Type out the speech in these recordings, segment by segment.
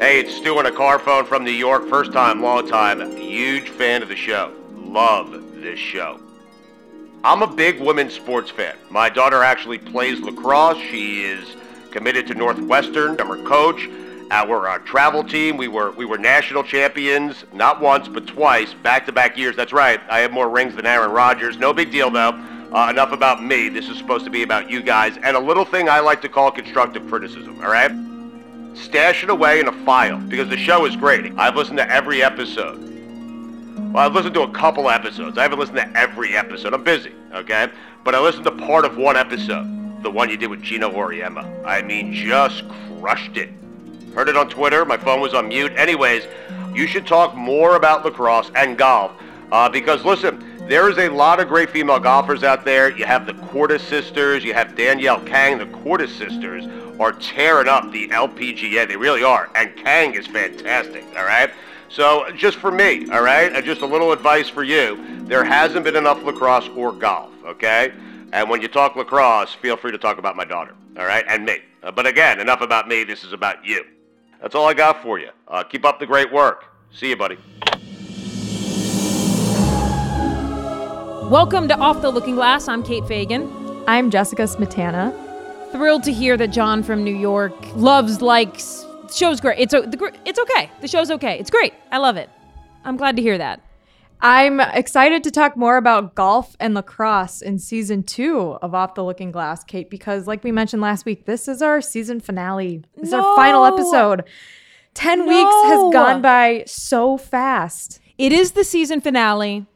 Hey, it's Stu on a car phone from New York. First time, long time. Huge fan of the show. Love this show. I'm a big women's sports fan. My daughter actually plays lacrosse. She is committed to Northwestern. I'm her coach. Our uh, travel team, we were we were national champions, not once but twice, back-to-back years. That's right. I have more rings than Aaron Rodgers. No big deal though. Uh, enough about me. This is supposed to be about you guys and a little thing I like to call constructive criticism. All right. Stash it away in a file because the show is great. I've listened to every episode. Well, I've listened to a couple episodes. I haven't listened to every episode. I'm busy, okay? But I listened to part of one episode, the one you did with Geno Auriemma. I mean, just crushed it. Heard it on Twitter. My phone was on mute. Anyways, you should talk more about lacrosse and golf uh, because, listen, there is a lot of great female golfers out there. You have the Cordes sisters. You have Danielle Kang. The Cordes sisters are tearing up the LPGA. They really are. And Kang is fantastic, all right? So just for me, all right, and just a little advice for you, there hasn't been enough lacrosse or golf, okay? And when you talk lacrosse, feel free to talk about my daughter, all right, and me. Uh, but again, enough about me. This is about you. That's all I got for you. Uh, keep up the great work. See you, buddy. Welcome to Off the Looking Glass. I'm Kate Fagan. I'm Jessica Smetana. Thrilled to hear that Jon from New York loves, likes, show's great. It's, the, it's okay. The show's okay. It's great. I love it. I'm glad to hear that. I'm excited to talk more about golf and lacrosse in season two of Off the Looking Glass, Kate, because like we mentioned last week, this is our season finale. This is our final episode. 10 No. weeks has gone by so fast. It is the season finale,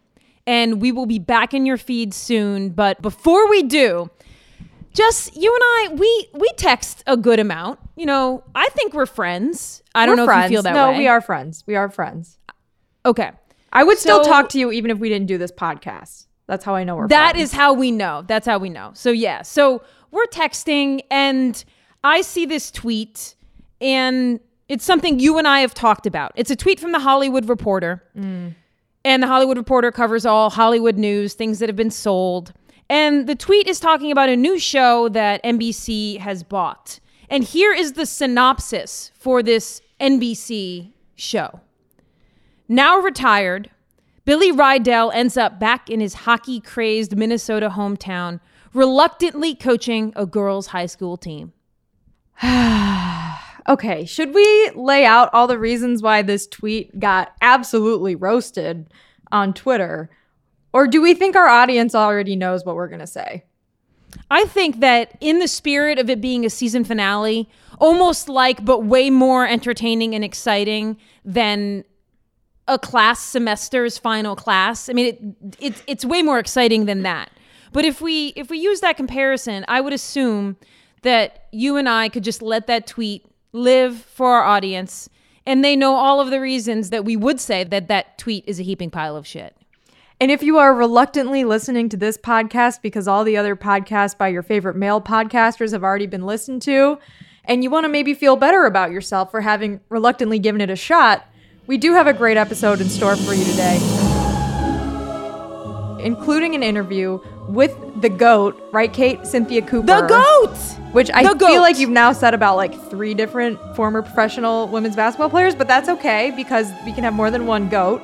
and we will be back in your feed soon. But before we do, just you and I, we we text a good amount. You know, I think we're friends. I don't know friends. if you feel that no, way. No, we are friends. We are friends. Okay. I would still talk to you even if we didn't do this podcast. That's how I know we're That friends. is how we know. That's how we know. So yeah. So we're texting and I see this tweet and it's something you and I have talked about. It's a tweet from the Hollywood Reporter. Mm. And the Hollywood Reporter covers all Hollywood news, things that have been sold. And the tweet is talking about a new show that NBC has bought. And here is the synopsis for this NBC show. Now retired, Billy Rydell ends up back in his hockey crazed Minnesota hometown, reluctantly coaching a girls' high school team. Okay, should we lay out all the reasons why this tweet got absolutely roasted on Twitter? Or do we think our audience already knows what we're going to say? I think that in the spirit of it being a season finale, almost like, but way more entertaining and exciting than a class semester's final class. I mean, it, it's it's way more exciting than that. But if we if we use that comparison, I would assume that you and I could just let that tweet live for our audience, and they know all of the reasons that we would say that that tweet is a heaping pile of shit. And if you are reluctantly listening to this podcast because all the other podcasts by your favorite male podcasters have already been listened to, and you want to maybe feel better about yourself for having reluctantly given it a shot, we do have a great episode in store for you today, including an interview with the GOAT, right, Kate? Cynthia Cooper. The goat. Which I The feel GOAT. like you've now said about like three different former professional women's basketball players, but that's okay because we can have more than one GOAT.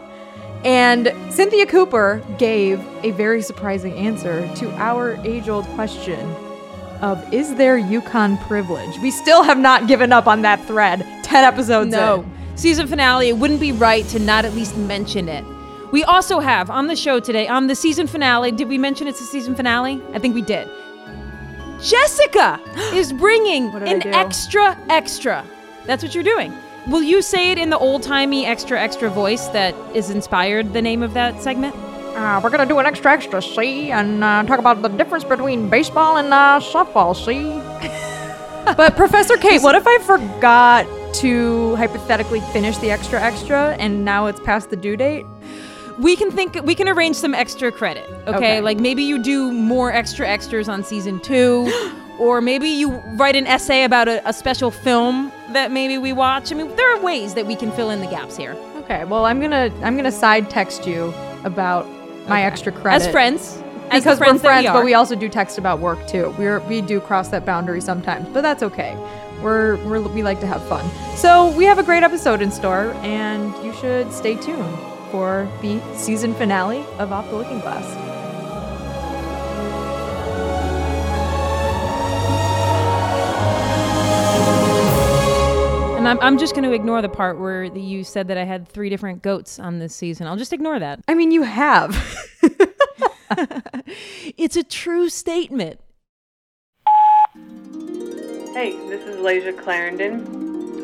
And Cynthia Cooper gave a very surprising answer to our age old question of is there UConn privilege? We still have not given up on that thread 10 episodes No. in. Season finale, it wouldn't be right to not at least mention it. We also have on the show today, on the season finale, did we mention it's a season finale? I think we did. Jessica is bringing What did I an extra extra. That's what you're doing. Will you say it in the old timey extra extra voice that is inspired the name of that segment? Uh, we're going to do an extra extra, see, and uh, talk about the difference between baseball and uh, softball, see? but Professor Kate, what if I forgot to hypothetically finish the extra extra and now it's past the due date? We can think we can arrange some extra credit okay? Okay. like maybe you do more extra extras on season two or maybe you write an essay about a, a special film that maybe we watch i mean there are ways that we can fill in the gaps here Okay, well I'm gonna I'm gonna side text you about my extra credit as friends as because friends we're friends, we but we also do text about work too. We're we do cross that boundary sometimes, but that's okay. We're, we're we like to have fun. So we have a great episode in store, and you should stay tuned for the season finale of Off the Looking Glass. and I'm, I'm just going to ignore the part where the, you said that i had three different goats on this season i'll just ignore that I mean, you have. it's a true statement Hey, this is Layshia Clarendon.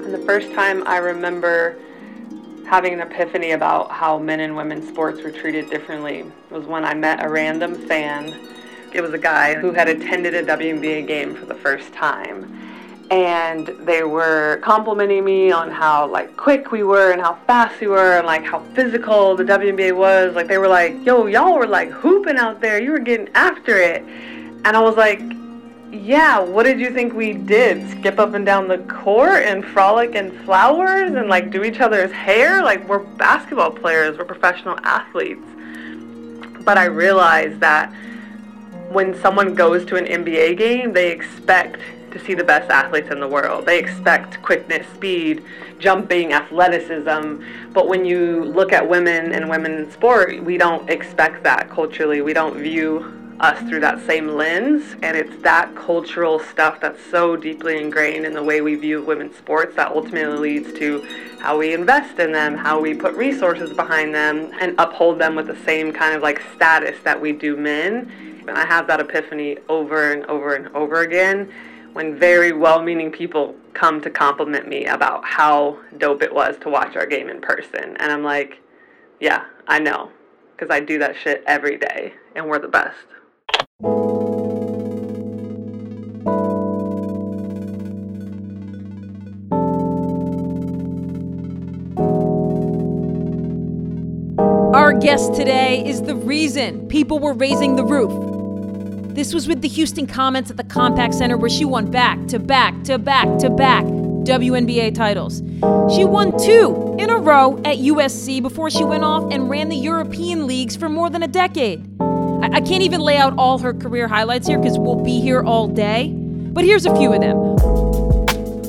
And the first time I remember having an epiphany about how men and women's sports were treated differently was when I met a random fan. It was a guy who had attended a WNBA game for the first time. And they were complimenting me on how like quick we were and how fast we were and like how physical the WNBA was. Like they were like, "Yo, y'all were like hooping out there. You were getting after it." And I was like, yeah, what did you think we did? Skip up and down the court and frolic in flowers and like do each other's hair? Like we're basketball players, we're professional athletes. But I realized that when someone goes to an NBA game, they expect to see the best athletes in the world. They expect quickness, speed, jumping, athleticism. But when you look at women and women in sport, we don't expect that culturally. We don't view us through that same lens. And it's that cultural stuff that's so deeply ingrained in the way we view women's sports that ultimately leads to how we invest in them, how we put resources behind them, and uphold them with the same kind of like status that we do men. And I have that epiphany over and over and over again when very well-meaning people come to compliment me about how dope it was to watch our game in person. And I'm like, yeah, I know, because I do that shit every day, and we're the best. Guest today is the reason people were raising the roof. This was with the Houston Comets at the Compaq Center where she won back to back to back to back WNBA titles. She won two in a row at USC before she went off and ran the European leagues for more than a decade. I, I can't even lay out all her career highlights here because we'll be here all day, but here's a few of them.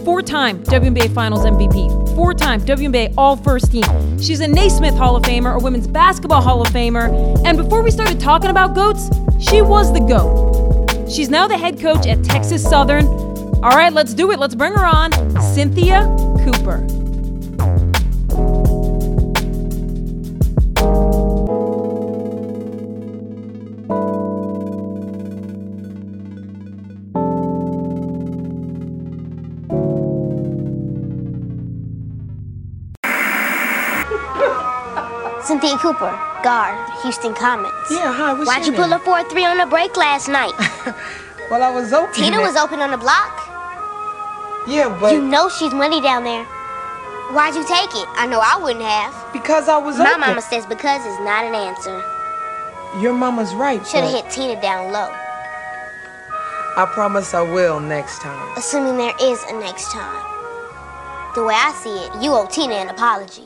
Four time WNBA Finals MVP, four time WNBA All First Team. She's a Naismith Hall of Famer, a Women's Basketball Hall of Famer, and before we started talking about GOATs, she was the GOAT. She's now the head coach at Texas Southern. All right, let's do it. Let's bring her on, Cynthia Cooper. Cooper, guard, Houston Comets. Yeah, hi, what's Why'd your you pull name? a 4 3 on the break last night? Well, I was open. Tina was open on the block. Yeah, but You know she's money down there. Why'd you take it? I know I wouldn't have. because I was open. My open. mama says because is not an answer. Your mama's right. Should have hit Tina down low. I promise I will next time. Assuming there is a next time. The way I see it, you owe Tina an apology.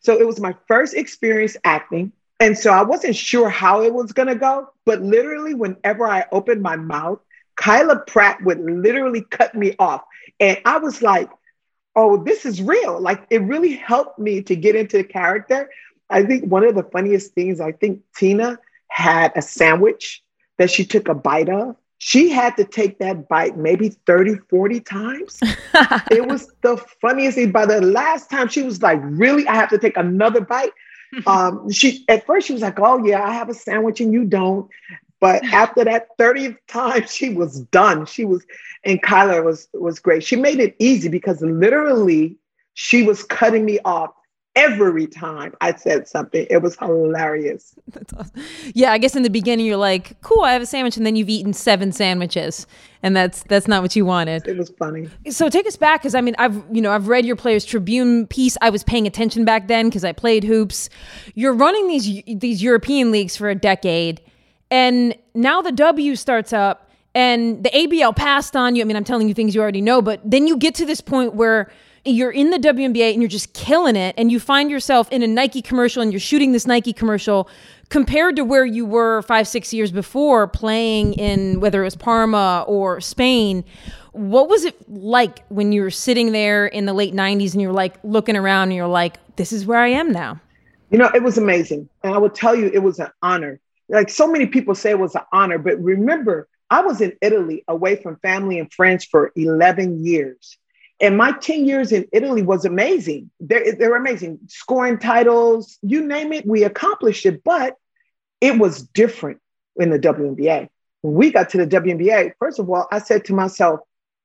So it was my first experience acting. And so I wasn't sure how it was going to go. But literally, whenever I opened my mouth, Kyla Pratt would literally cut me off. And I was like, oh, this is real. Like it really helped me to get into the character. I think one of the funniest things, I think Tina had a sandwich that she took a bite of. She had to take that bite maybe 30, 40 times. it was the funniest thing. By the last time, she was like, Really? I have to take another bite? Um, she at first she was like, Oh yeah, I have a sandwich and you don't. But after that 30th time, she was done. She was, and Kyla was was great. She made it easy because literally she was cutting me off every time I said something. It was hilarious. Yeah, I guess in the beginning you're like, cool, I have a sandwich, and then you've eaten seven sandwiches. and that's that's not what you wanted. It was funny. So take us back because I mean I've you know I've read your Players Tribune piece. I was paying attention back then because I played hoops. You're running these these European leagues for a decade, and now the W starts up, and the ABL passed on you. I mean I'm telling you things you already know, but then you get to this point where you're in the WNBA and you're just killing it, and you find yourself in a Nike commercial, and you're shooting this Nike commercial compared to where you were five, six years before playing in whether it was Parma or Spain. What was it like when you were sitting there in the late 90s and you're like looking around and you're like, this is where I am now? You know, it was amazing. And I will tell you, it was an honor. Like so many people say it was an honor, but remember, I was in Italy away from family and friends for 11 years. And my 10 years in Italy was amazing. They, they were amazing, scoring titles, you name it, we accomplished it. But it was different in the WNBA. When we got to the WNBA, first of all, I said to myself,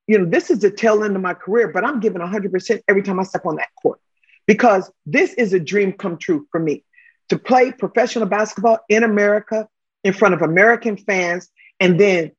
you know, this is the tail end of my career, but I'm giving 100% every time I step on that court because this is a dream come true for me to play professional basketball in America in front of American fans and then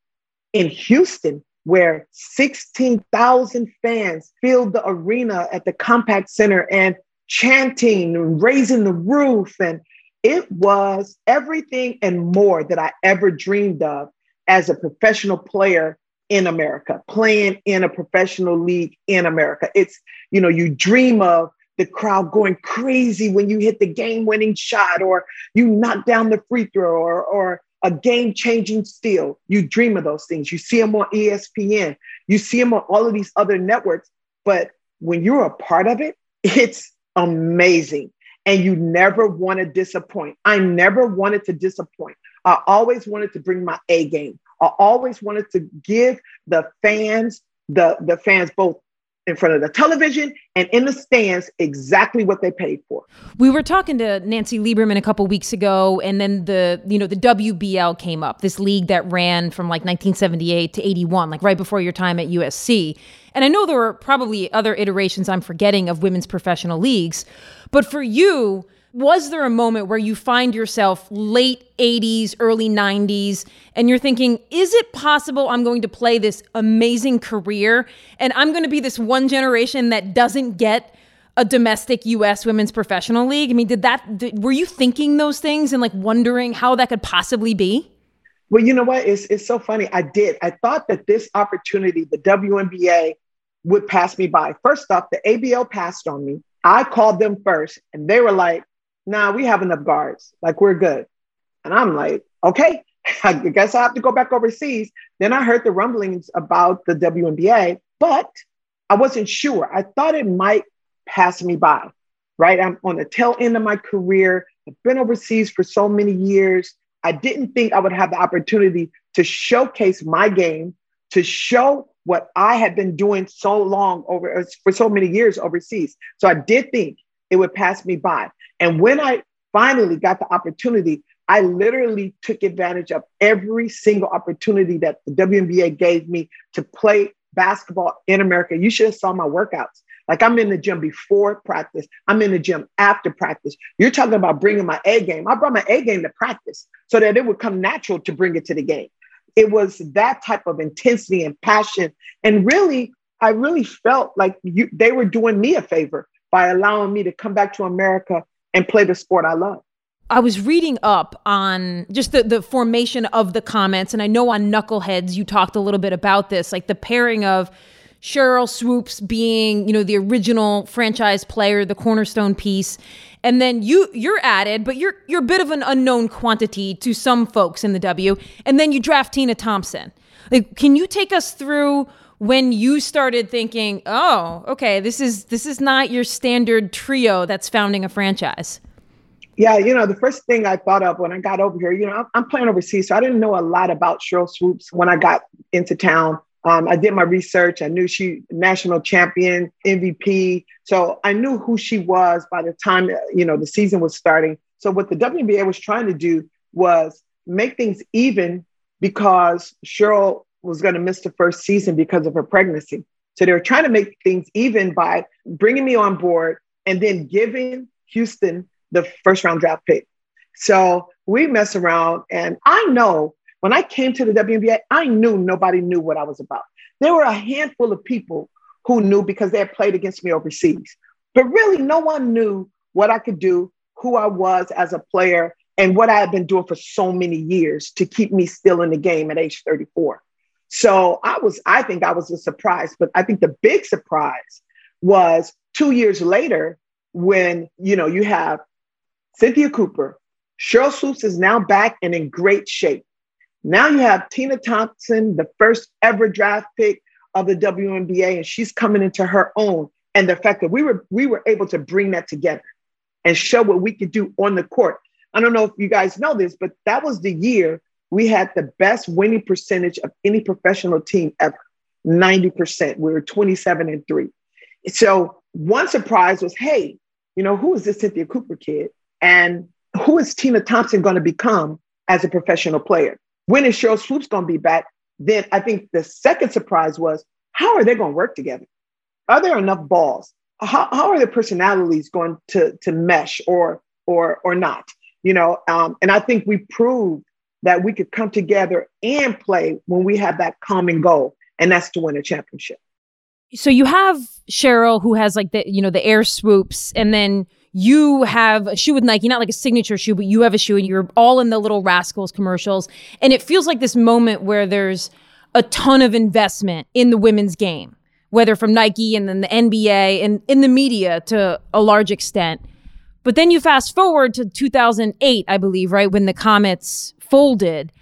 in Houston where 16,000 fans filled the arena at the Compaq Center and chanting and raising the roof. And it was everything and more that I ever dreamed of as a professional player in America, playing in a professional league in America. It's, you know, you dream of the crowd going crazy when you hit the game winning shot or you knock down the free throw or, or a game changing steal. You dream of those things. You see them on ESPN, you see them on all of these other networks. But when you're a part of it, it's amazing. And you never want to disappoint. I never wanted to disappoint. I always wanted to bring my A game. I always wanted to give the fans, the, the fans both in front of the television and in the stands exactly what they paid for. We were talking to Nancy Lieberman a couple weeks ago and then the you know the WBL came up, this league that ran from like 1978 to 81, like right before your time at USC. And I know there were probably other iterations I'm forgetting of women's professional leagues, but for you, was there a moment where you find yourself late 80s, early 90s, and you're thinking, is it possible I'm going to play this amazing career and I'm going to be this one generation that doesn't get a domestic US women's professional league? I mean, did that, did, were you thinking those things and like wondering how that could possibly be? Well, you know what? It's, it's so funny. I did. I thought that this opportunity, the WNBA, would pass me by. First off, the ABL passed on me. I called them first, and they were like, nah, we have enough guards. Like we're good. And I'm like, okay, I guess I have to go back overseas. Then I heard the rumblings about the WNBA, but I wasn't sure. I thought it might pass me by, right? I'm on the tail end of my career. I've been overseas for so many years. I didn't think I would have the opportunity to showcase my game, to show what I had been doing so long over for so many years overseas. So I did think it would pass me by. And when I finally got the opportunity, I literally took advantage of every single opportunity that the WNBA gave me to play basketball in America. You should have saw my workouts. Like I'm in the gym before practice. I'm in the gym after practice. You're talking about bringing my A game. I brought my A game to practice so that it would come natural to bring it to the game. It was that type of intensity and passion. And really, I really felt like you, they were doing me a favor by allowing me to come back to America and play the sport I love. I was reading up on just the, the formation of the Comets, and I know on Knuckleheads you talked a little bit about this, like the pairing of Sheryl Swoopes being, you know, the original franchise player, the cornerstone piece, and then you you're added, but you're you're a bit of an unknown quantity to some folks in the W, and then you draft Tina Thompson. Like, can you take us through when you started thinking, "Oh, okay, this is this is not your standard trio that's founding a franchise"? Yeah, you know, the first thing I thought of when I got over here, you know, I'm playing overseas, so I didn't know a lot about Sheryl Swoopes when I got into town. Um, I did my research. I knew she national champion, MVP. So I knew who she was by the time you know the season was starting. So what the WNBA was trying to do was make things even because Sheryl was going to miss the first season because of her pregnancy. So they were trying to make things even by bringing me on board and then giving Houston the first round draft pick. So we mess around, and I know when I came to the WNBA, I knew nobody knew what I was about. There were a handful of people who knew because they had played against me overseas. But really, no one knew what I could do, who I was as a player, and what I had been doing for so many years to keep me still in the game at age 34. So I was, I think I was a surprise, but I think the big surprise was two years later when, you know, you have Cynthia Cooper, Sheryl Swoopes is now back and in great shape. Now you have Tina Thompson, the first ever draft pick of the WNBA, and she's coming into her own. And the fact that we were we were able to bring that together and show what we could do on the court. I don't know if you guys know this, but that was the year we had the best winning percentage of any professional team ever 90%. We were 27 and 3. So one surprise was hey, you know, who is this Cynthia Cooper kid? And who is Tina Thompson going to become as a professional player? When is Sheryl Swoopes going to be back? Then I think the second surprise was how are they going to work together? Are there enough balls? How, how are the personalities going to, to mesh or or or not? You know, um, and I think we proved that we could come together and play when we have that common goal, and that's to win a championship. So you have Sheryl who has like the you know the Air Swoopes, and then you have a shoe with Nike, not like a signature shoe, but you have a shoe and you're all in the little Rascals commercials. And it feels like this moment where there's a ton of investment in the women's game, whether from Nike and then the NBA and in the media to a large extent. But then you fast forward to 2008, I believe, right? When the Comets folded.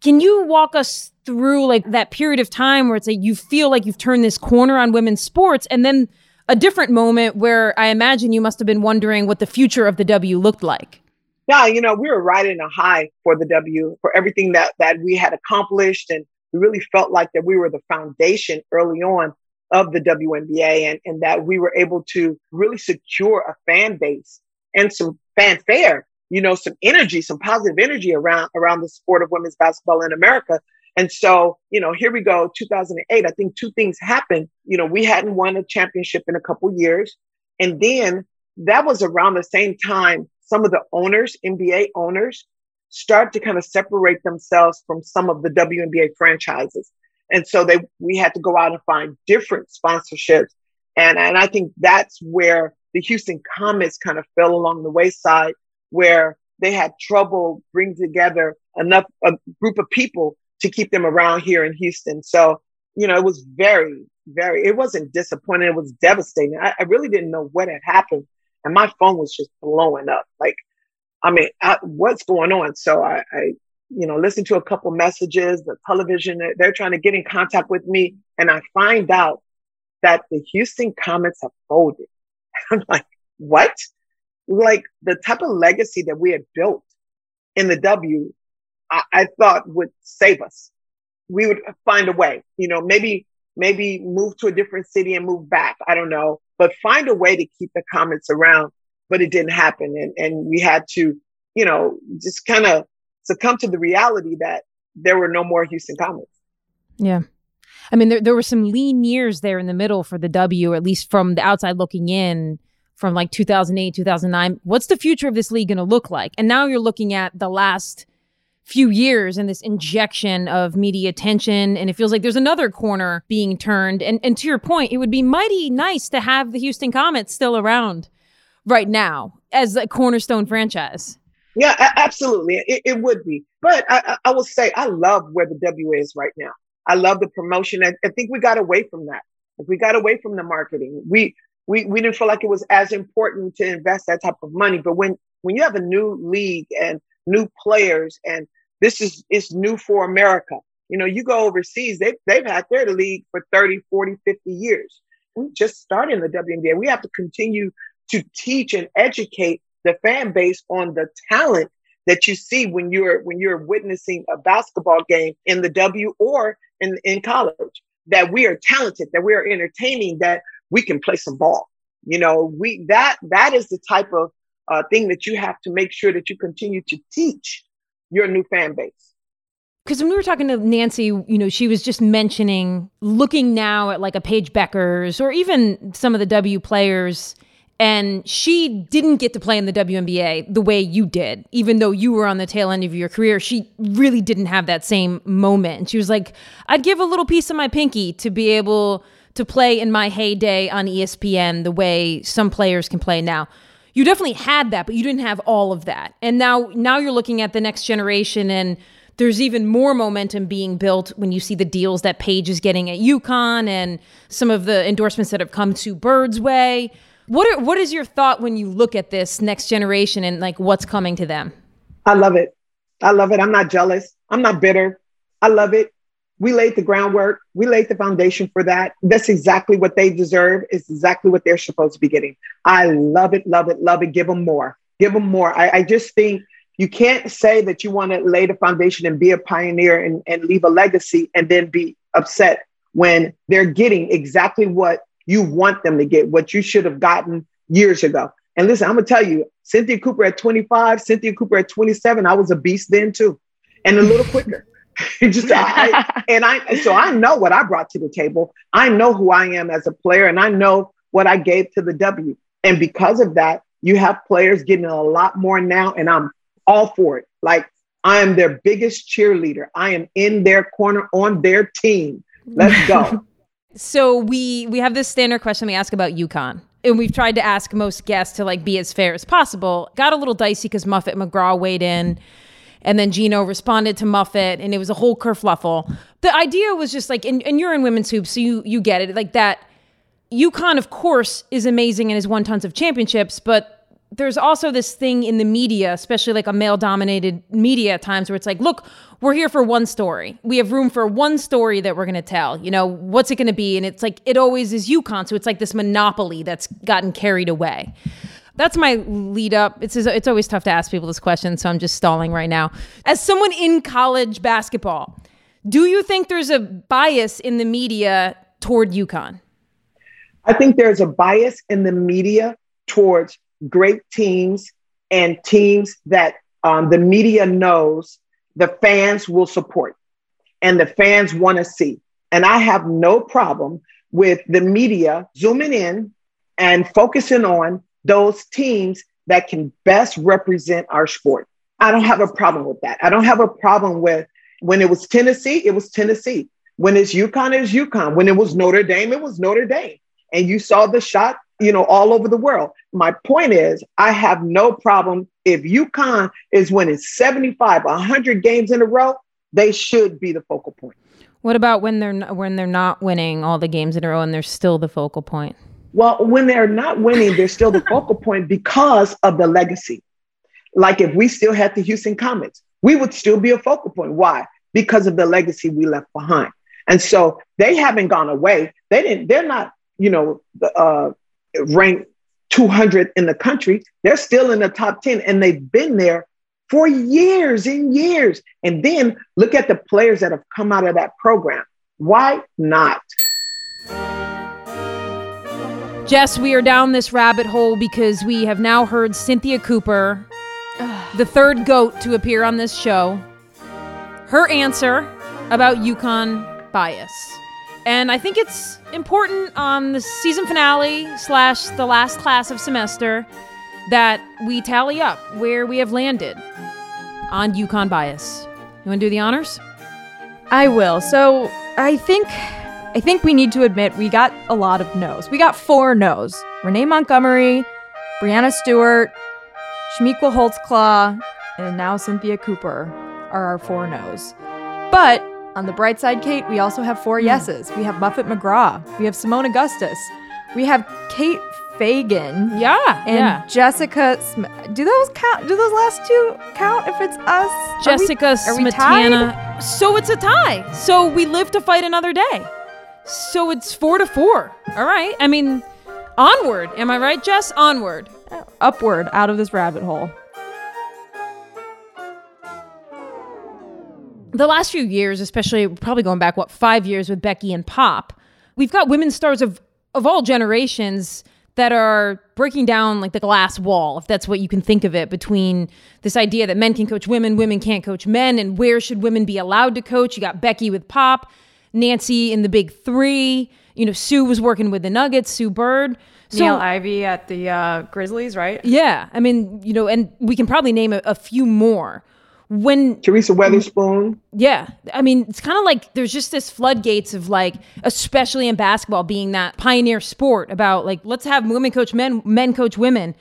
Can you walk us through like that period of time where it's like you feel like you've turned this corner on women's sports and then a different moment where I imagine you must have been wondering what the future of the W looked like. Yeah, you know, we were riding a high for the W for everything that that we had accomplished, and we really felt like that we were the foundation early on of the WNBA, and, and that we were able to really secure a fan base and some fanfare, you know, some energy, some positive energy around around the sport of women's basketball in America and so, you know, here we go, 2008. I think two things happened. You know, we hadn't won a championship in a couple years. And then that was around the same time some of the owners, NBA owners, start to kind of separate themselves from some of the WNBA franchises. And so they we had to go out and find different sponsorships. And, and I think that's where the Houston Comets kind of fell along the wayside, where they had trouble bringing together enough a group of people to keep them around here in Houston. So, you know, it was very, very, it wasn't disappointing. It was devastating. I, I really didn't know what had happened. And my phone was just blowing up. Like, I mean, I, what's going on? So I, I, you know, listened to a couple messages, the television, they're trying to get in contact with me. And I find out that the Houston Comets have folded. I'm like, what? Like the type of legacy that we had built in the W I, I thought would save us. We would find a way, you know, maybe maybe move to a different city and move back. I don't know, but find a way to keep the Comets around. But it didn't happen, and and we had to, you know, just kind of succumb to the reality that there were no more Houston Comets. Yeah. I mean, there, there were some lean years there in the middle for the W, at least from the outside looking in from like 2008, 2009. What's the future of this league going to look like? And now you're looking at the last few years and this injection of media attention. And it feels like there's another corner being turned. And, and to your point, it would be mighty nice to have the Houston Comets still around right now as a cornerstone franchise. Yeah, absolutely. It, it would be. But I, I will say, I love where the W is right now. I love the promotion. I, I think we got away from that. We got away from the marketing. We, we, we didn't feel like it was as important to invest that type of money. But when, when you have a new league and new players and this is it's new for America. You know, you go overseas, they've, they've had their league for 30, 40, 50 years. We just started in the WNBA. We have to continue to teach and educate the fan base on the talent that you see when you're when you're witnessing a basketball game in the W or in, in college. That we are talented, that we are entertaining, that we can play some ball. You know, we that that is the type of uh, thing that you have to make sure that you continue to teach your new fan base. Because when we were talking to Nancy, you know, she was just mentioning looking now at like a Paige Bueckers or even some of the W players And she didn't get to play in the WNBA the way you did, even though you were on the tail end of your career. She really didn't have that same moment. And she was like, I'd give a little piece of my pinky to be able to play in my heyday on ESPN the way some players can play now. You definitely had that, but you didn't have all of that. And now now you're looking at the next generation and there's even more momentum being built when you see the deals that Paige is getting at UConn and some of the endorsements that have come to Bird's Way. What are, what is your thought when you look at this next generation and like what's coming to them? I love it. I love it. I'm not jealous. I'm not bitter. I love it. We laid the groundwork. We laid the foundation for that. That's exactly what they deserve. It's exactly what they're supposed to be getting. I love it, love it, love it. Give them more. Give them more. I, I just think you can't say that you want to lay the foundation and be a pioneer and, and leave a legacy and then be upset when they're getting exactly what you want them to get, what you should have gotten years ago. And listen, I'm gonna tell you, Cynthia Cooper at 25, Cynthia Cooper at 27, I was a beast then too, and a little quicker. just I, and I so I know what I brought to the table. I know who I am as a player, and I know what I gave to the W. And because of that, you have players getting a lot more now, and I'm all for it. Like I am their biggest cheerleader. I am in their corner on their team. Let's go. so we we have this standard question we ask about UConn. And we've tried to ask most guests to like be as fair as possible. Got a little dicey because Muffet McGraw weighed in. And then Geno responded to Muffet, and it was a whole kerfluffle. The idea was just like, and, and you're in women's hoops, so you you get it. Like that, UConn, of course, is amazing and has won tons of championships, but there's also this thing in the media, especially like a male dominated media at times where it's like, look, we're here for one story. We have room for one story that we're going to tell. You know, what's it going to be? And it's like, it always is UConn. So it's like this monopoly that's gotten carried away. That's my lead up. It's, it's always tough to ask people this question. So I'm just stalling right now. As someone in college basketball, do you think there's a bias in the media toward UConn? I think there's a bias in the media towards great teams and teams that um, the media knows the fans will support and the fans want to see. And I have no problem with the media zooming in and focusing on those teams that can best represent our sport. I don't have a problem with that. I don't have a problem with when it was Tennessee, it was Tennessee. When it's UConn, it's UConn. When it was Notre Dame, it was Notre Dame. And you saw the shot you know, all over the world. My point is, I have no problem if UConn is winning 75, 100 games in a row, they should be the focal point. What about when they're when they're not winning all the games in a row and they're still the focal point? Well, when they're not winning, they're still the focal point because of the legacy. Like if we still had the Houston Comets, we would still be a focal point. Why? Because of the legacy we left behind. And so they haven't gone away. They didn't. They're not. You know, uh, ranked 200 in the country. They're still in the top 10 and they've been there for years and years. And then look at the players that have come out of that program. Why not? Jess, we are down this rabbit hole because we have now heard Cynthia Cooper, the third goat to appear on this show, her answer about UConn bias. And I think it's important on the season finale slash the last class of semester that we tally up where we have landed on UConn bias. You want to do the honors? I will. So I think I think we need to admit we got a lot of no's. We got four no's. Renee Montgomery, Breanna Stewart, Chamique Holdsclaw, and now Cynthia Cooper are our four no's. But on the bright side, Kate, we also have four hmm. yeses. We have Muffet McGraw. We have Seimone Augustus. We have Kate Fagan. Yeah. And yeah. Jessica Smith. Do those count? Do those last two count if it's us? Jessica are we, are Smetana. So it's a tie. So we live to fight another day. So it's four to four. All right. I mean, onward. Am I right, Jess? Onward. Upward out of this rabbit hole. the last few years, especially probably going back, what, five years with Becky and Pop, we've got women stars of, of all generations that are breaking down like the glass wall, if that's what you can think of it, between this idea that men can coach women, women can't coach men, and where should women be allowed to coach. You got Becky with Pop, Nancy in the big three. you know, Sue was working with the Nuggets, Sue Bird. So, Niele Ivey at the uh, Grizzlies, right? Yeah. I mean, you know, and we can probably name a, a few more. When Teresa Weatherspoon. Yeah. I mean, it's kind of like there's just this floodgates of like, especially in basketball, being that pioneer sport about like, let's have women coach men, men coach women.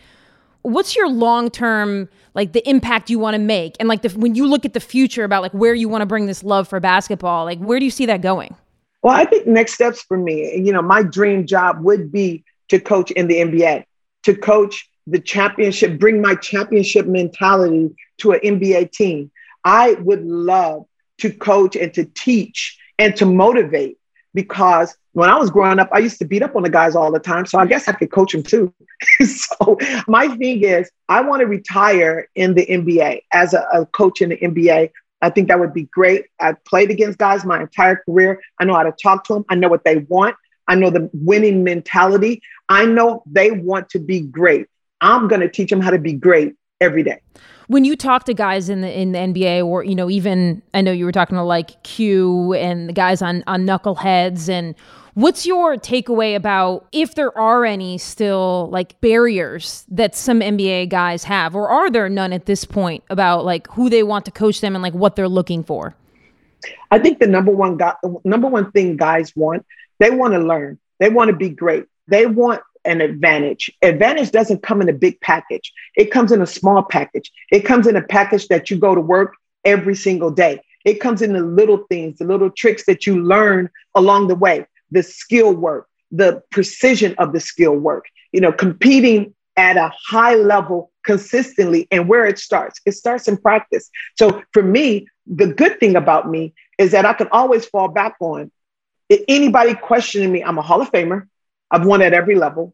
What's your long term, like the impact you want to make? And like the, when you look at the future about like where you want to bring this love for basketball, like where do you see that going? Well, I think next steps for me, you know, my dream job would be to coach in the NBA, to coach the championship, bring my championship mentality to an NBA team. I would love to coach and to teach and to motivate because when I was growing up, I used to beat up on the guys all the time. So I guess I could coach them too. so my thing is, I want to retire in the NBA as a, a coach in the NBA. I think that would be great. I've played against guys my entire career. I know how to talk to them. I know what they want. I know the winning mentality. I know they want to be great. I'm going to teach them how to be great every day. When you talk to guys in the in the NBA, or you know, even I know you were talking to like Q and the guys on on Knuckleheads, and what's your takeaway about if there are any still like barriers that some NBA guys have, or are there none at this point about like who they want to coach them and like what they're looking for? I think the number one guy, number one thing guys want, they want to learn. They want to be great. They want an advantage. Advantage doesn't come in a big package. It comes in a small package. It comes in a package that you go to work every single day. It comes in the little things, the little tricks that you learn along the way, the skill work, the precision of the skill work, you know, competing at a high level consistently and where it starts. It starts in practice. So for me, the good thing about me is that I can always fall back on anybody questioning me. I'm a Hall of Famer. I've won at every level.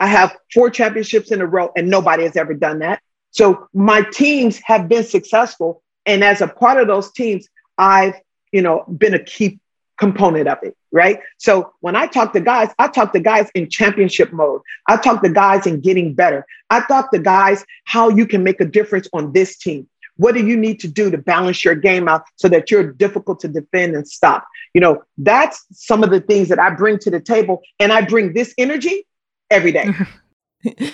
I have four championships in a row, and nobody has ever done that. So my teams have been successful, and as a part of those teams, I've you know been a key component of it, right? So when I talk to guys, I talk to guys in championship mode. I talk to guys in getting better. I talk to guys how you can make a difference on this team. What do you need to do to balance your game out so that you're difficult to defend and stop? You know, that's some of the things that I bring to the table. And I bring this energy every day.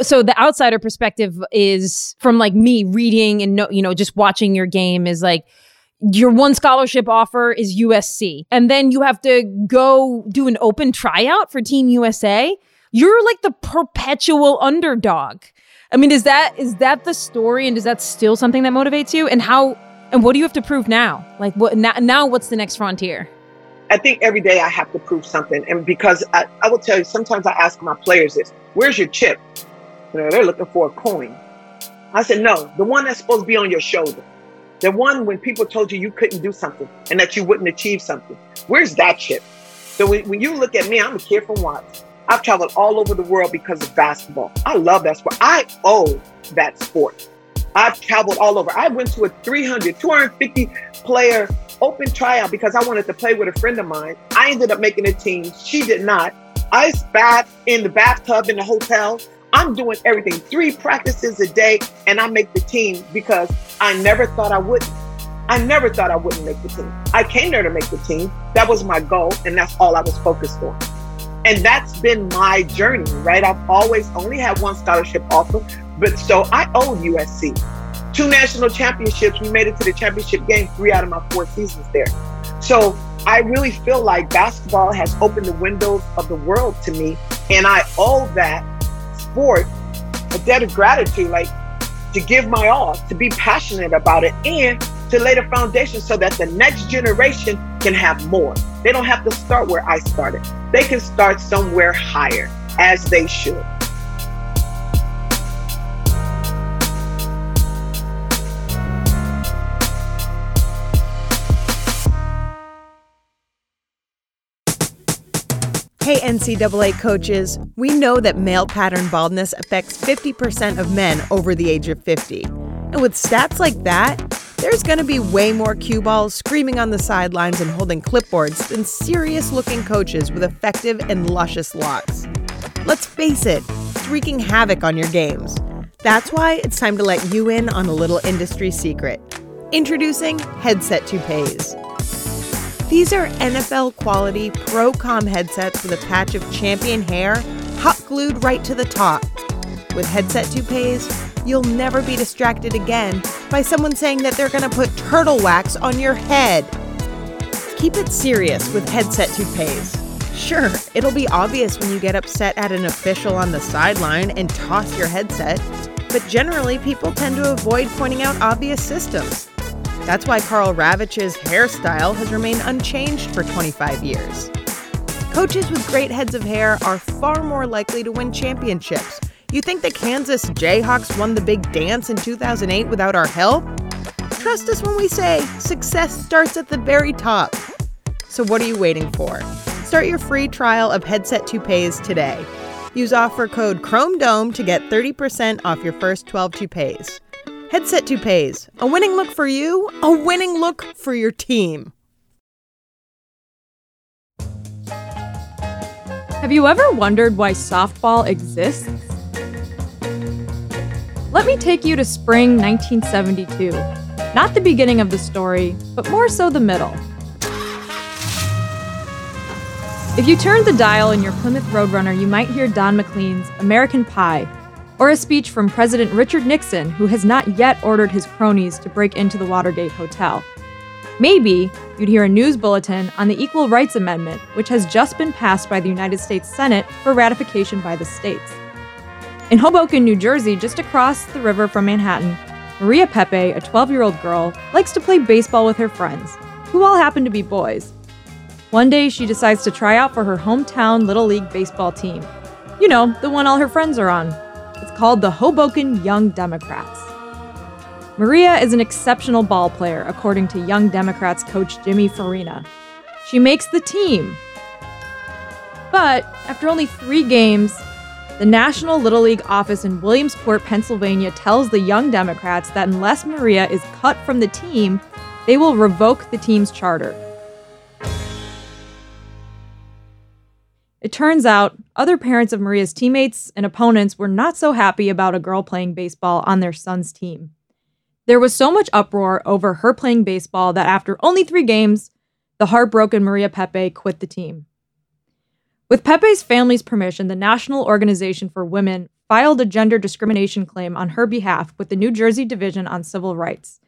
so the outsider perspective is from like me reading and no, you know, just watching your game is like your one scholarship offer is USC. And then you have to go do an open tryout for Team USA. You're like the perpetual underdog. I mean, is that is that the story and is that still something that motivates you? And how and what do you have to prove now? Like what now, now what's the next frontier? I think every day I have to prove something. And because I, I will tell you, sometimes I ask my players this, where's your chip? You know, they're looking for a coin. I said, no, the one that's supposed to be on your shoulder. The one when people told you you couldn't do something and that you wouldn't achieve something. Where's that chip? So when, when you look at me, I'm a kid from Watts. I've traveled all over the world because of basketball. I love that sport. I owe that sport. I've traveled all over. I went to a 300, 250 player open tryout because I wanted to play with a friend of mine. I ended up making a team. She did not. Ice bath in the bathtub in the hotel. I'm doing everything, three practices a day, and I make the team because I never thought I wouldn't. I never thought I wouldn't make the team. I came there to make the team. That was my goal, and that's all I was focused on. And that's been my journey, right? I've always only had one scholarship offer, but so I owe USC. Two national championships. We made it to the championship game three out of my four seasons there. So I really feel like basketball has opened the windows of the world to me. And I owe that sport a debt of gratitude, like to give my all, to be passionate about it, and to lay the foundation so that the next generation can have more. They don't have to start where I started. They can start somewhere higher, as they should. NCAA coaches, we know that male pattern baldness affects 50% of men over the age of 50. And with stats like that, there's going to be way more cue balls screaming on the sidelines and holding clipboards than serious looking coaches with effective and luscious locks. Let's face it, it's wreaking havoc on your games. That's why it's time to let you in on a little industry secret. Introducing Headset Toupees. These are NFL quality Procom headsets with a patch of champion hair hot glued right to the top. With headset toupees, you'll never be distracted again by someone saying that they're going to put turtle wax on your head. Keep it serious with headset toupees. Sure, it'll be obvious when you get upset at an official on the sideline and toss your headset, but generally people tend to avoid pointing out obvious systems. That's why Karl Ravech's hairstyle has remained unchanged for 25 years. Coaches with great heads of hair are far more likely to win championships. You think the Kansas Jayhawks won the big dance in 2008 without our help? Trust us when we say success starts at the very top. So, what are you waiting for? Start your free trial of headset toupees today. Use offer code CHROMEDOME to get 30% off your first 12 toupees. Headset toupees, a winning look for you, a winning look for your team. Have you ever wondered why softball exists? Let me take you to spring 1972. Not the beginning of the story, but more so the middle. If you turned the dial in your Plymouth Roadrunner, you might hear Don McLean's American Pie, or a speech from President Richard Nixon, who has not yet ordered his cronies to break into the Watergate Hotel. Maybe you'd hear a news bulletin on the Equal Rights Amendment, which has just been passed by the United States Senate for ratification by the states. In Hoboken, New Jersey, just across the river from Manhattan, Maria Pepe, a 12 year old girl, likes to play baseball with her friends, who all happen to be boys. One day, she decides to try out for her hometown Little League baseball team. You know, the one all her friends are on. It's called the Hoboken Young Democrats. Maria is an exceptional ball player, according to Young Democrats coach Jimmy Farina. She makes the team. But after only three games, the National Little League office in Williamsport, Pennsylvania tells the Young Democrats that unless Maria is cut from the team, they will revoke the team's charter. It turns out other parents of Maria's teammates and opponents were not so happy about a girl playing baseball on their son's team. There was so much uproar over her playing baseball that after only three games, the heartbroken Maria Pepe quit the team. With Pepe's family's permission, the National Organization for Women filed a gender discrimination claim on her behalf with the New Jersey Division on Civil Rights.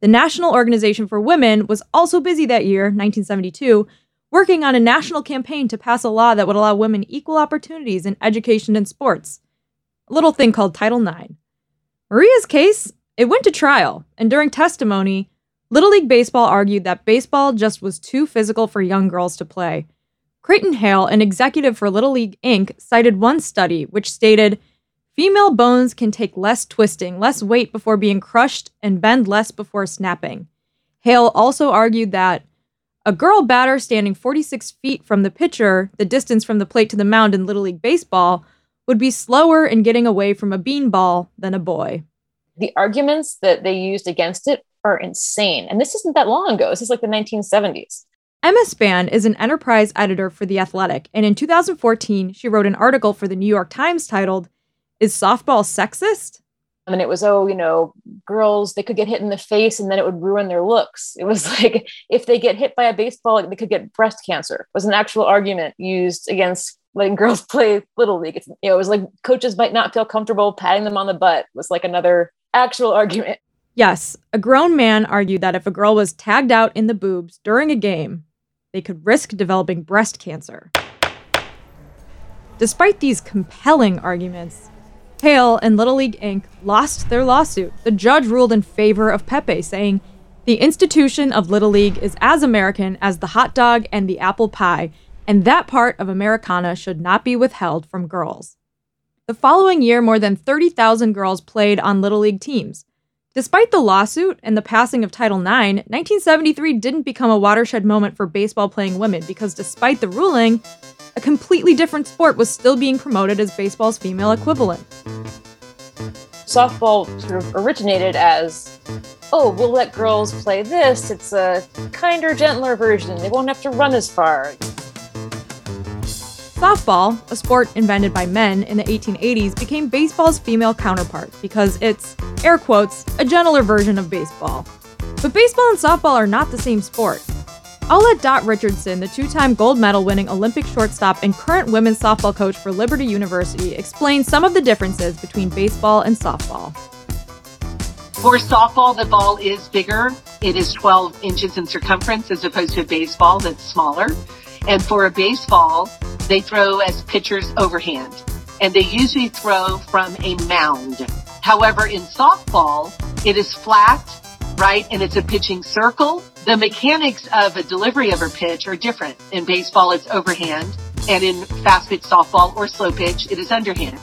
The National Organization for Women was also busy that year, 1972, working on a national campaign to pass a law that would allow women equal opportunities in education and sports. A little thing called Title IX. Maria's case, it went to trial, and during testimony, Little League Baseball argued that baseball just was too physical for young girls to play. Creighton Hale, an executive for Little League Inc., cited one study which stated female bones can take less twisting, less weight before being crushed, and bend less before snapping. Hale also argued that a girl batter standing 46 feet from the pitcher, the distance from the plate to the mound in Little League Baseball, would be slower in getting away from a beanball than a boy. The arguments that they used against it are insane. And this isn't that long ago. This is like the 1970s. Emma Span is an enterprise editor for The Athletic, and in 2014, she wrote an article for the New York Times titled, Is Softball Sexist? And it was oh you know girls they could get hit in the face and then it would ruin their looks. It was like if they get hit by a baseball they could get breast cancer it was an actual argument used against letting girls play little league. It's, you know it was like coaches might not feel comfortable patting them on the butt it was like another actual argument. Yes. A grown man argued that if a girl was tagged out in the boobs during a game they could risk developing breast cancer. Despite these compelling arguments Hale and Little League Inc. lost their lawsuit. The judge ruled in favor of Pepe, saying, The institution of Little League is as American as the hot dog and the apple pie, and that part of Americana should not be withheld from girls. The following year, more than 30,000 girls played on Little League teams. Despite the lawsuit and the passing of Title IX, 1973 didn't become a watershed moment for baseball playing women because despite the ruling, a completely different sport was still being promoted as baseball's female equivalent. Softball sort of originated as oh, we'll let girls play this. It's a kinder, gentler version. They won't have to run as far. Softball, a sport invented by men in the 1880s, became baseball's female counterpart because it's, air quotes, a gentler version of baseball. But baseball and softball are not the same sport. Let Dot Richardson, the two time gold medal winning Olympic shortstop and current women's softball coach for Liberty University, explain some of the differences between baseball and softball. For softball, the ball is bigger. It is 12 inches in circumference as opposed to a baseball that's smaller. And for a baseball, they throw as pitchers overhand. And they usually throw from a mound. However, in softball, it is flat, right? And it's a pitching circle. The mechanics of a delivery of a pitch are different. In baseball, it's overhand. And in fast pitch softball or slow pitch, it is underhand.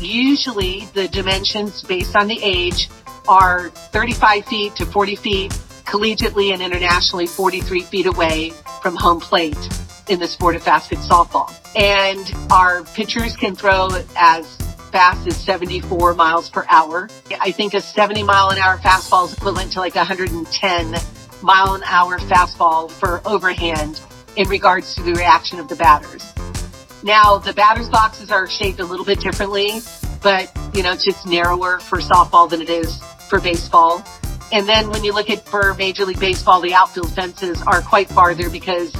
Usually the dimensions based on the age are 35 feet to 40 feet, collegiately and internationally 43 feet away from home plate in the sport of fast pitch softball. And our pitchers can throw as fast as 74 miles per hour. I think a 70 mile an hour fastball is equivalent to like 110 mile an hour fastball for overhand in regards to the reaction of the batters. Now the batters boxes are shaped a little bit differently, but you know, it's just narrower for softball than it is for baseball. And then when you look at for Major League Baseball, the outfield fences are quite farther because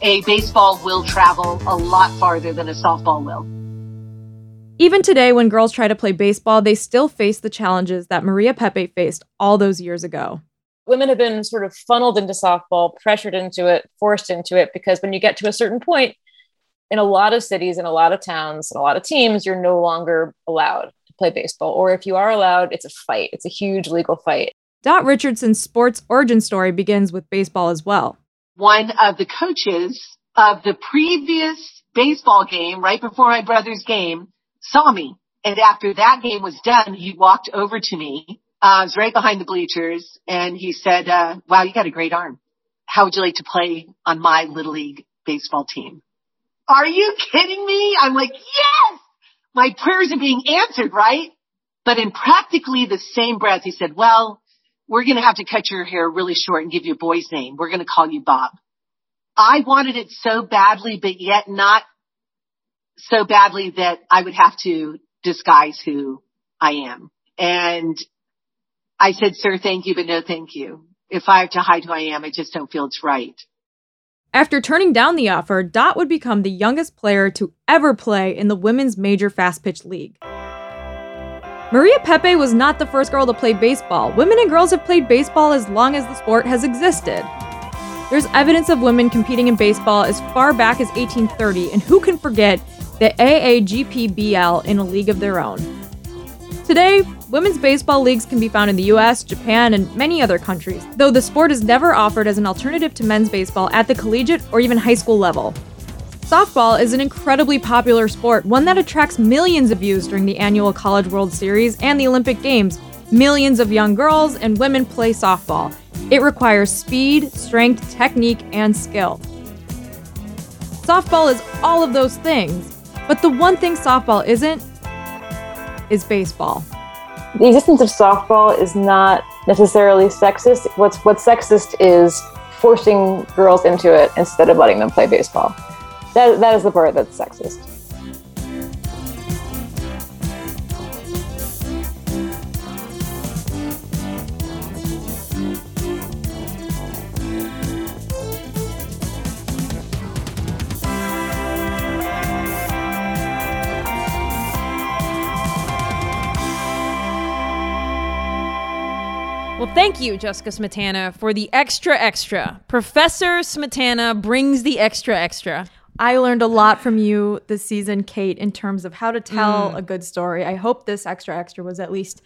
a baseball will travel a lot farther than a softball will. Even today, when girls try to play baseball, they still face the challenges that Maria Pepe faced all those years ago. Women have been sort of funneled into softball, pressured into it, forced into it, because when you get to a certain point, in a lot of cities, in a lot of towns, in a lot of teams, you're no longer allowed to play baseball. Or if you are allowed, it's a fight. It's a huge legal fight. Dot Richardson's sports origin story begins with baseball as well. One of the coaches of the previous baseball game, right before my brother's game, saw me. And after that game was done, he walked over to me. Uh, I was right behind the bleachers and he said, uh, wow, you got a great arm. How would you like to play on my little league baseball team? Are you kidding me? I'm like, yes, my prayers are being answered, right? But in practically the same breath, he said, well, we're going to have to cut your hair really short and give you a boy's name. We're going to call you Bob. I wanted it so badly, but yet not so badly that I would have to disguise who I am. And I said, sir, thank you, but no thank you. If I have to hide who I am, I just don't feel it's right. After turning down the offer, Dot would become the youngest player to ever play in the women's major fast pitch league. Maria Pepe was not the first girl to play baseball. Women and girls have played baseball as long as the sport has existed. There's evidence of women competing in baseball as far back as 1830, and who can forget the AAGPBL in a league of their own? Today, women's baseball leagues can be found in the US, Japan, and many other countries, though the sport is never offered as an alternative to men's baseball at the collegiate or even high school level. Softball is an incredibly popular sport, one that attracts millions of views during the annual College World Series and the Olympic Games. Millions of young girls and women play softball. It requires speed, strength, technique, and skill. Softball is all of those things, but the one thing softball isn't is baseball. The existence of softball is not necessarily sexist. What's what's sexist is forcing girls into it instead of letting them play baseball. That, that is the part that's sexist. Thank you, Jessica Smetana, for the extra extra. Professor Smetana brings the extra extra. I learned a lot from you this season, Kate, in terms of how to tell Mm. a good story. I hope this extra extra was at least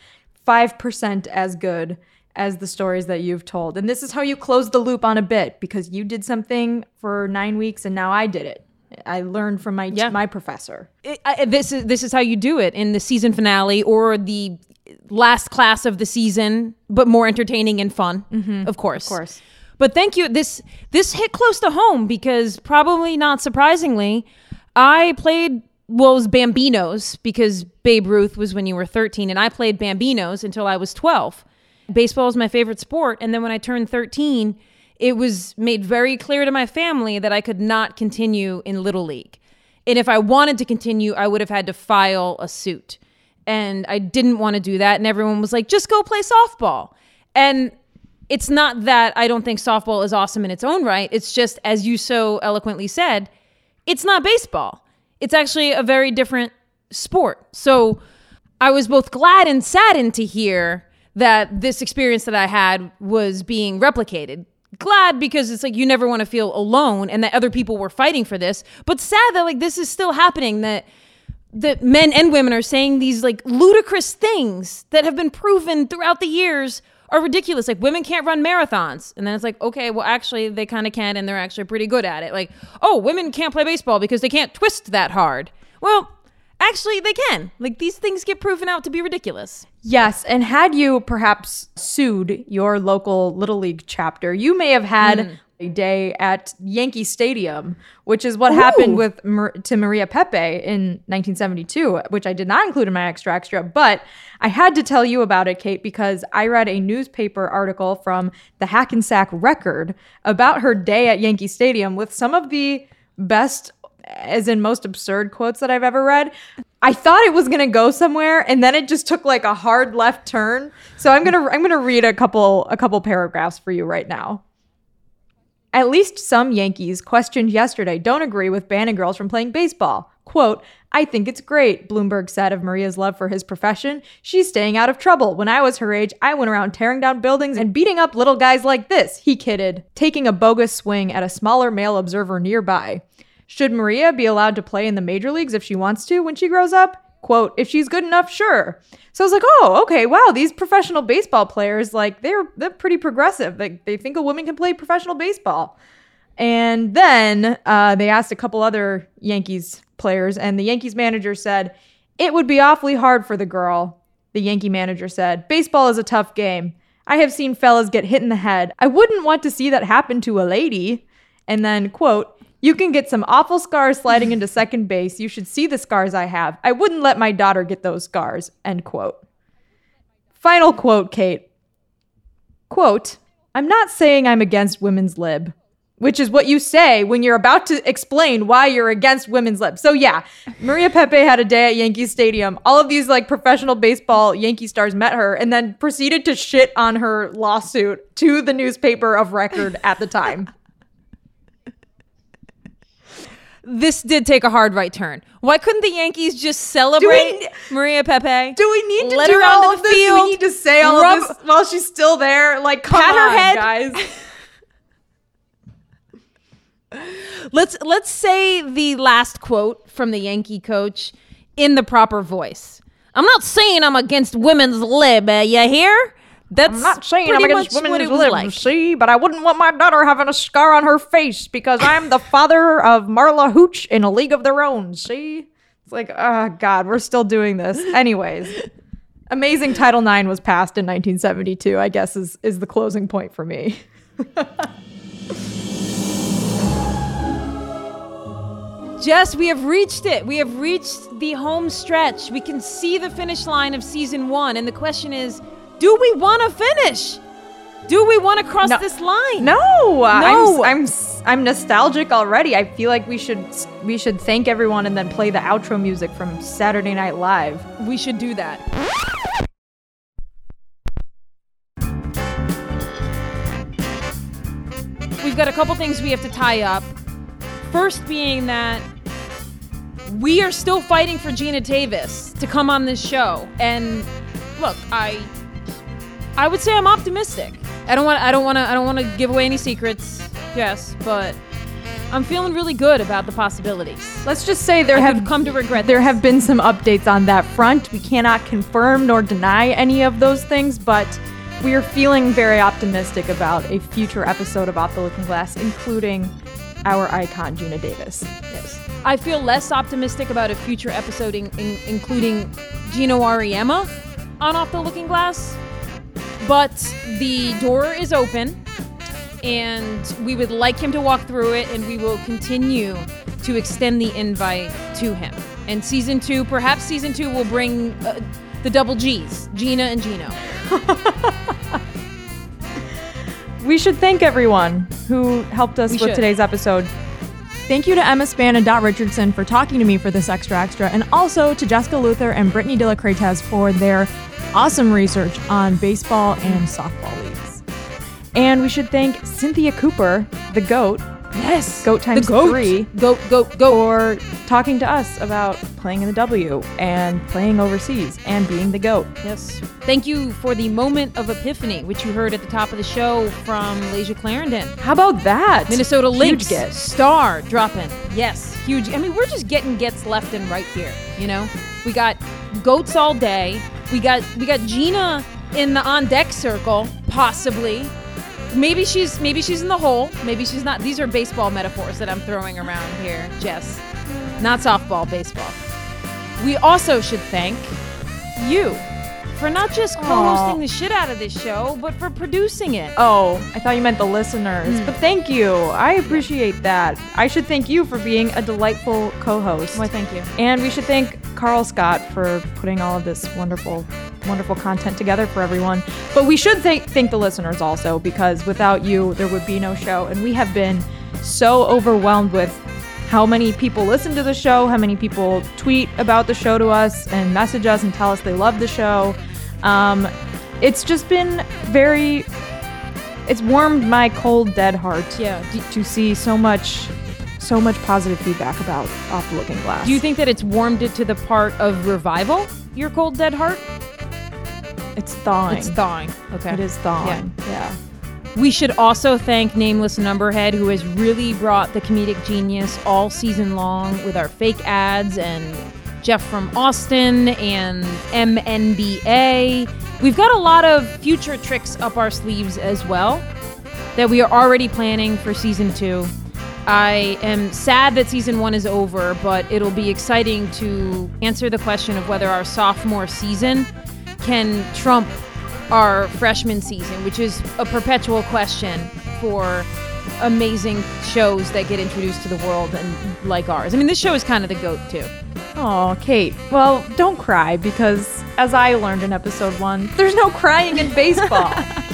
5% as good as the stories that you've told. And this is how you close the loop on a bit because you did something for nine weeks and now I did it. I learned from my my professor. It- I, this is this is how you do it in the season finale or the last class of the season, but more entertaining and fun, mm-hmm. of course. Of course. But thank you. This this hit close to home because probably not surprisingly, I played well it was Bambinos because Babe Ruth was when you were 13 and I played Bambinos until I was 12. Baseball is my favorite sport and then when I turned 13, it was made very clear to my family that I could not continue in little league. And if I wanted to continue, I would have had to file a suit. And I didn't want to do that and everyone was like, "Just go play softball." And it's not that I don't think softball is awesome in its own right. It's just, as you so eloquently said, it's not baseball. It's actually a very different sport. So I was both glad and saddened to hear that this experience that I had was being replicated. Glad because it's like you never want to feel alone and that other people were fighting for this, but sad that like this is still happening that that men and women are saying these like ludicrous things that have been proven throughout the years are ridiculous. Like women can't run marathons. And then it's like, okay, well actually they kind of can and they're actually pretty good at it. Like, oh, women can't play baseball because they can't twist that hard. Well, actually they can. Like these things get proven out to be ridiculous. Yes, and had you perhaps sued your local Little League chapter, you may have had Mm. A day at Yankee Stadium, which is what happened with to Maria Pepe in 1972, which I did not include in my extra extra, but I had to tell you about it, Kate, because I read a newspaper article from the Hackensack Record about her day at Yankee Stadium with some of the best as in most absurd quotes that I've ever read. I thought it was gonna go somewhere, and then it just took like a hard left turn. So I'm gonna I'm gonna read a couple a couple paragraphs for you right now. At least some Yankees questioned yesterday don't agree with banning girls from playing baseball. Quote, I think it's great, Blomberg said of Maria's love for his profession. She's staying out of trouble. When I was her age, I went around tearing down buildings and beating up little guys like this, he kidded, taking a bogus swing at a smaller male observer nearby. Should Maria be allowed to play in the major leagues if she wants to when she grows up? Quote, if she's good enough, sure. So I was like, oh, okay, wow, these professional baseball players, like, they're they're pretty progressive. Like they think a woman can play professional baseball. And then uh, they asked a couple other Yankees players, and the Yankees manager said, It would be awfully hard for the girl. The Yankee manager said, Baseball is a tough game. I have seen fellas get hit in the head. I wouldn't want to see that happen to a lady. And then, quote, you can get some awful scars sliding into second base. You should see the scars I have. I wouldn't let my daughter get those scars. End quote. Final quote, Kate. Quote, I'm not saying I'm against women's lib, which is what you say when you're about to explain why you're against women's lib. So yeah, Maria Pepe had a day at Yankee Stadium. All of these like professional baseball Yankee stars met her and then proceeded to shit on her lawsuit to the newspaper of record at the time. This did take a hard right turn. Why couldn't the Yankees just celebrate Maria Pepe? Do we need to Let do her all of the this? field? We need to say all rub- of this while she's still there. Like, come Pat her on, head. guys. Let's let's say the last quote from the Yankee coach in the proper voice. I'm not saying I'm against women's lib. Uh, you hear? That's I'm not saying I'm against women's it like. see, but I wouldn't want my daughter having a scar on her face because I'm the father of Marla Hooch in a league of their own. See, it's like, oh god, we're still doing this. Anyways, amazing Title IX was passed in 1972. I guess is is the closing point for me. Jess, we have reached it. We have reached the home stretch. We can see the finish line of season one. And the question is do we want to finish? Do we want to cross No. this line? No, No. I'm, I'm I'm nostalgic already. I feel like we should we should thank everyone and then play the outro music from Saturday Night Live. We should do that. We've got a couple things we have to tie up. First, being that we are still fighting for Geena Davis to come on this show. And look, I I would say I'm optimistic. I don't want I don't want to I don't want to give away any secrets. Yes, but I'm feeling really good about the possibilities. Let's just say there I have come to regret there this. have been some updates on that front. We cannot confirm nor deny any of those things, but we are feeling very optimistic about a future episode of Off the Looking Glass, including our icon Geena Davis. Yes. I feel less optimistic about a future episode in, in- including Geno Auriemma on Off the Looking Glass, but the door is open and we would like him to walk through it and we will continue to extend the invite to him. And season two, perhaps season two will bring uh, the double G's, Geena and Geno. We should thank everyone who helped us We with should. today's episode. Thank you to Emma Span and Dot Richardson for talking to me for this extra extra, and also to Jessica Luther and Brittany De La Cretas for their awesome research on baseball and softball leagues. And we should thank Cynthia Cooper, the GOAT. Yes. GOAT times the goat. three. Goat, goat, goat. For talking to us about playing in the W and playing overseas and being the GOAT. Yes. Thank you for the moment of epiphany, which you heard at the top of the show from Layshia Clarendon. How about that? Minnesota Huge Lynx get. star dropping. Yes, huge. I mean, we're just getting gets left and right here. You know, we got goats all day. We got we got Geena in the on deck circle, possibly. Maybe she's maybe she's in the hole. Maybe she's not. These are baseball metaphors that I'm throwing around here, Jess. Not softball, baseball. We also should thank you for not just co-hosting Aw. the shit out of this show, but for producing it. Oh, I thought you meant the listeners. Hmm. But thank you. I appreciate that. I should thank you for being a delightful co host. Why, thank you. And we should thank Carl Scott for putting all of this wonderful, wonderful content together for everyone. But we should thank, thank the listeners also, because without you, there would be no show. And we have been so overwhelmed with how many people listen to the show, how many people tweet about the show to us and message us and tell us they love the show. Um, it's just been very. It's warmed my cold, dead heart. Yeah. To see so much, so much positive feedback about Off the Looking Glass. Do you think that it's warmed it to the part of revival? Your cold dead heart? it's thawing? It's thawing. Okay. It is thawing. Yeah. We should also thank Nameless Numberhead, who has really brought the comedic genius all season long with our fake ads and Jeff from Austin and MNBA. We've got a lot of future tricks up our sleeves as well that we are already planning for season two. I am sad that season one is over, but it'll be exciting to answer the question of whether our sophomore season can trump our freshman season, which is a perpetual question for amazing shows that get introduced to the world and like ours. I mean, this show is kind of the goat too. Oh, Kate. Well, don't cry because, as I learned in episode one, there's no crying in baseball.